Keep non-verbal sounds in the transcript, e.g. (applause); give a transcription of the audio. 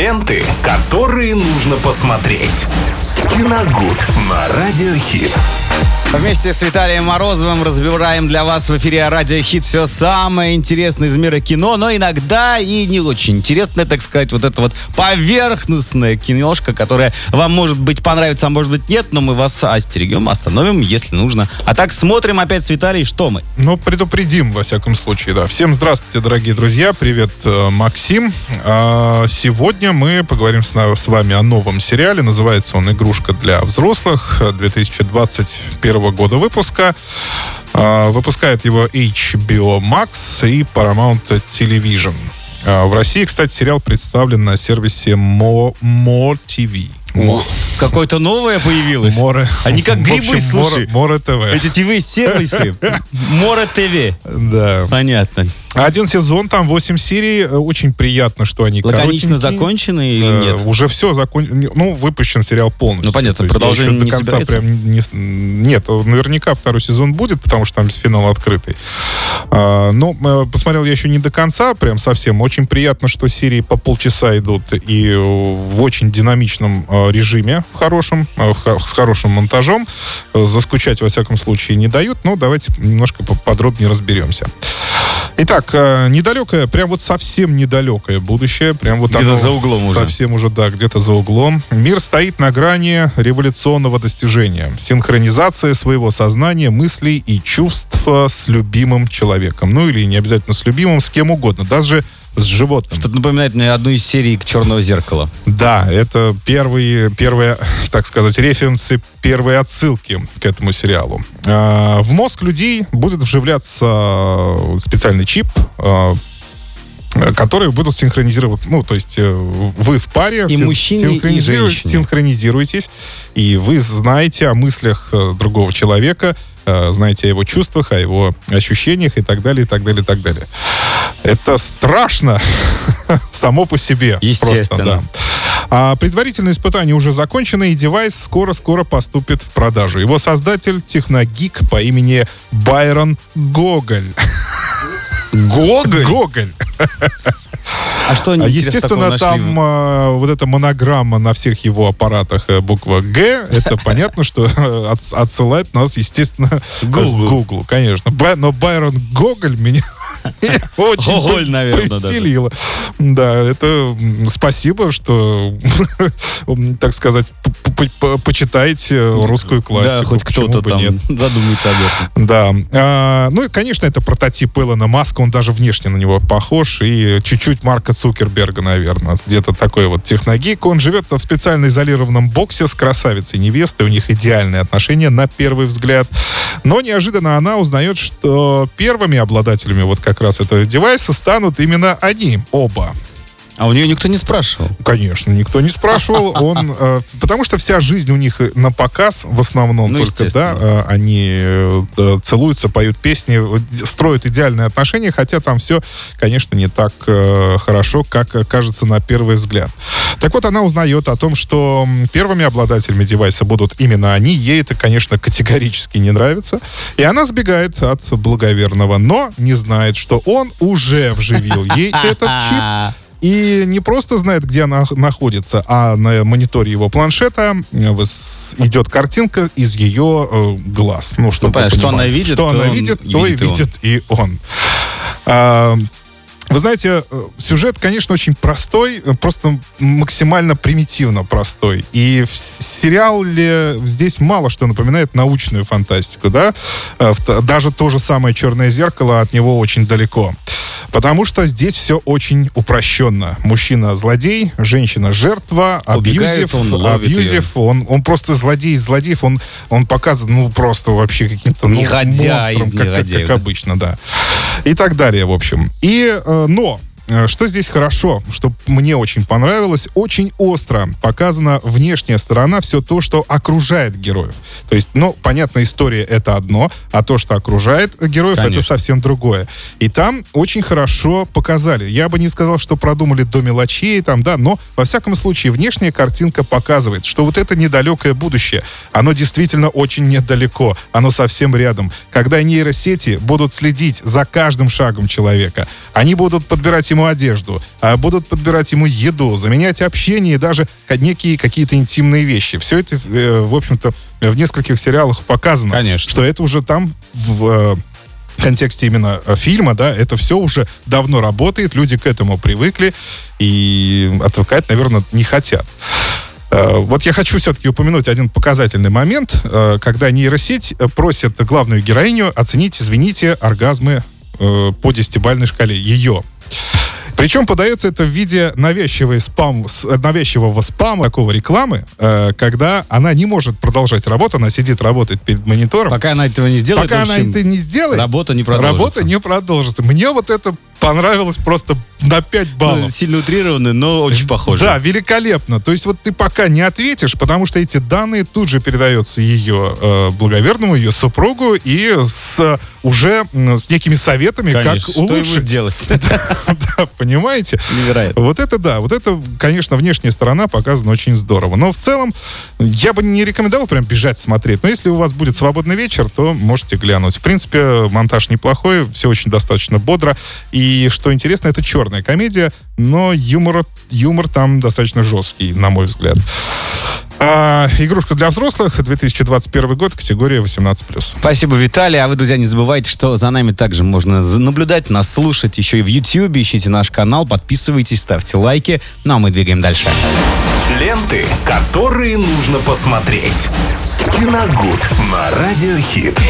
Ленты, которые нужно посмотреть. Киногуд на Радиохит. Вместе с Виталием Морозовым разбираем для вас в эфире Радио Хит все самое интересное из мира кино, но иногда и не очень интересное, так сказать, вот это вот поверхностная киношка, которая вам, может быть, понравится, а может быть, нет, но мы вас остерегем, остановим, если нужно. А так смотрим опять с Виталием, что мы? Ну, предупредим, во всяком случае, да. Всем здравствуйте, дорогие друзья. Привет, э, Максим. А, сегодня мы поговорим с, вами о новом сериале. Называется он «Игрушка для взрослых» 2021 года выпуска. А, выпускает его HBO Max и Paramount Television. А, в России, кстати, сериал представлен на сервисе More, More TV. Какое-то новое появилось. Море. Они как грибы, общем, слушай. Море, Море ТВ. Эти ТВ-сервисы. (laughs) Море ТВ. Да. Понятно. Один сезон, там 8 серий. Э, Очень приятно, что они Лаконично закончены или Э, нет? Уже все закончено. Ну, выпущен сериал полностью. Ну, понятно, есть продолжение еще до не конца собирается? прям не Нет, наверняка второй сезон будет, потому что там финал открытый. А, Но э, посмотрел я еще не до конца, прям совсем. Очень приятно, что серии по полчаса идут и э, в очень динамичном э, режиме, хорошем, э, с хорошим монтажом. Э, Заскучать, во всяком случае, не дают, но давайте немножко поподробнее разберемся. Итак, э, недалекое, прям вот совсем недалекое будущее, прям вот Где-то за углом уже. Совсем уже, да, где-то за углом. Мир стоит на грани революционного достижения. Синхронизация своего сознания, мыслей и чувств с любимым человеком. Ну или не обязательно с любимым, с кем угодно, даже с животным. Что-то напоминает мне одну из серий «Черного зеркала». Да, это первые, первые, так сказать, референсы, первые отсылки к этому сериалу. А, В мозг людей будет вживляться э, специальный чип, э, которые будут синхронизироваться, ну, то есть э, вы в паре И син- мужчине, и синхронизируете- женщине. синхронизируетесь, и вы знаете о мыслях э, другого человека, э, знаете о его чувствах, о его ощущениях и так далее, и так далее, и так далее. Это страшно (laughs) само по себе. Естественно. Просто, да. А предварительные испытания уже закончены, и девайс скоро-скоро поступит в продажу. Его создатель — техногик по имени Байрон Гоголь. (laughs) Гоголь? Гоголь. А что они, А, Естественно, нашли? там э, вот эта монограмма на всех его аппаратах э, буква Г, это понятно, что э, от- отсылает нас, естественно, к Гуглу. Конечно. Бай- Но Байрон Гоголь меня (laughs) очень Гоголь, наверное, повеселило. Да, это спасибо, что, (laughs) так сказать, п- п- п- почитаете русскую классику. Да, хоть кто-то там нет? задумается об этом. Да. А, ну и, конечно, это прототип Илона Маска. Он даже внешне на него похож. И чуть-чуть Марка Цукерберга, наверное. Где-то такой вот техногик. Он живет в специально изолированном боксе с красавицей невестой. У них идеальные отношения на первый взгляд. Но неожиданно она узнает, что первыми обладателями вот как раз этого девайса станут именно они, оба. А у нее никто не спрашивал. Конечно, никто не спрашивал. (laughs) Он, э, потому что вся жизнь у них на показ в основном Ну, только, да, э, они э, да, целуются, поют песни, д- строят идеальные отношения, хотя там все, конечно, не так э, хорошо, как э, кажется на первый взгляд. Так вот, она узнает о том, что первыми обладателями девайса будут именно они. Ей это, конечно, категорически не нравится. И она сбегает от благоверного, но не знает, что он уже вживил ей этот (laughs) чип и не просто знает, где она находится, а на мониторе его планшета э, идет картинка из ее э, глаз. Ну, чтобы понятно, вы что она видит, что то она он видит, и то видит и он. видит и он. А, вы знаете, э, сюжет, конечно, очень простой, э, просто максимально примитивно простой. И в сериале здесь мало что напоминает научную фантастику, да? Даже то же самое «Черное зеркало» от него очень далеко. Потому что здесь все очень упрощенно. Мужчина злодей, женщина жертва, абьюзив, он, абьюзив, он, он просто злодей из злодеев, он, он показан, ну, просто вообще каким-то ну, Негодяй монстром, как, как- как обычно, да. И так далее, в общем. И, э, но, что здесь хорошо, что мне очень понравилось, очень остро показана внешняя сторона, все то, что окружает героев. То есть, ну, понятно, история это одно, а то, что окружает героев, это Конечно. совсем другое. И там очень хорошо показали. Я бы не сказал, что продумали до мелочей, там, да, но, во всяком случае, внешняя картинка показывает, что вот это недалекое будущее, оно действительно очень недалеко, оно совсем рядом. Когда нейросети будут следить за каждым шагом человека, Они будут подбирать ему одежду, а будут подбирать ему еду, заменять общение и даже некие какие-то интимные вещи. Все это, э, в общем-то, в нескольких сериалах показано. Конечно. Что это уже там в э, контексте именно э, фильма, да, это все уже давно работает, люди к этому привыкли и отвыкать, наверное, не хотят. Вот я хочу все-таки упомянуть один показательный момент, когда нейросеть просит главную героиню оценить, извините, оргазмы э, по десятибальной шкале ее. Причем подается это в виде навязчивой спам, навязчивого спама, такого рекламы, э, когда она не может продолжать работу, она сидит, работает перед монитором. Пока она этого не сделает, Пока в она общем, это не сделает, работа не продолжится. Работа не продолжится. Мне вот это понравилось просто на 5 ну, баллов. сильно утрированный, но очень похоже. Да, великолепно. То есть вот ты пока не ответишь, потому что эти данные тут же передаются ее э, благоверному, ее супругу и с уже м, с некими советами, Конечно. как Что ему улучшить. делать? (laughs) Да, понимаете? Невероятно. Вот это да, вот это, конечно, внешняя сторона показана очень здорово. Но в целом я бы не рекомендовал прям бежать смотреть. Но если у вас будет свободный вечер, то можете глянуть. В принципе, монтаж неплохой, все очень достаточно бодро. И что интересно, это черная комедия, но юмор, юмор там достаточно жесткий, на мой взгляд. А, игрушка для взрослых, 2021 год, категория 18+. Спасибо, Виталий. А вы, друзья, не забывайте, что за нами также можно наблюдать, нас слушать еще и в YouTube. Ищите наш канал, подписывайтесь, ставьте лайки. Ну а мы двигаем дальше. Ленты, которые нужно посмотреть. Киногуд на Радиохит.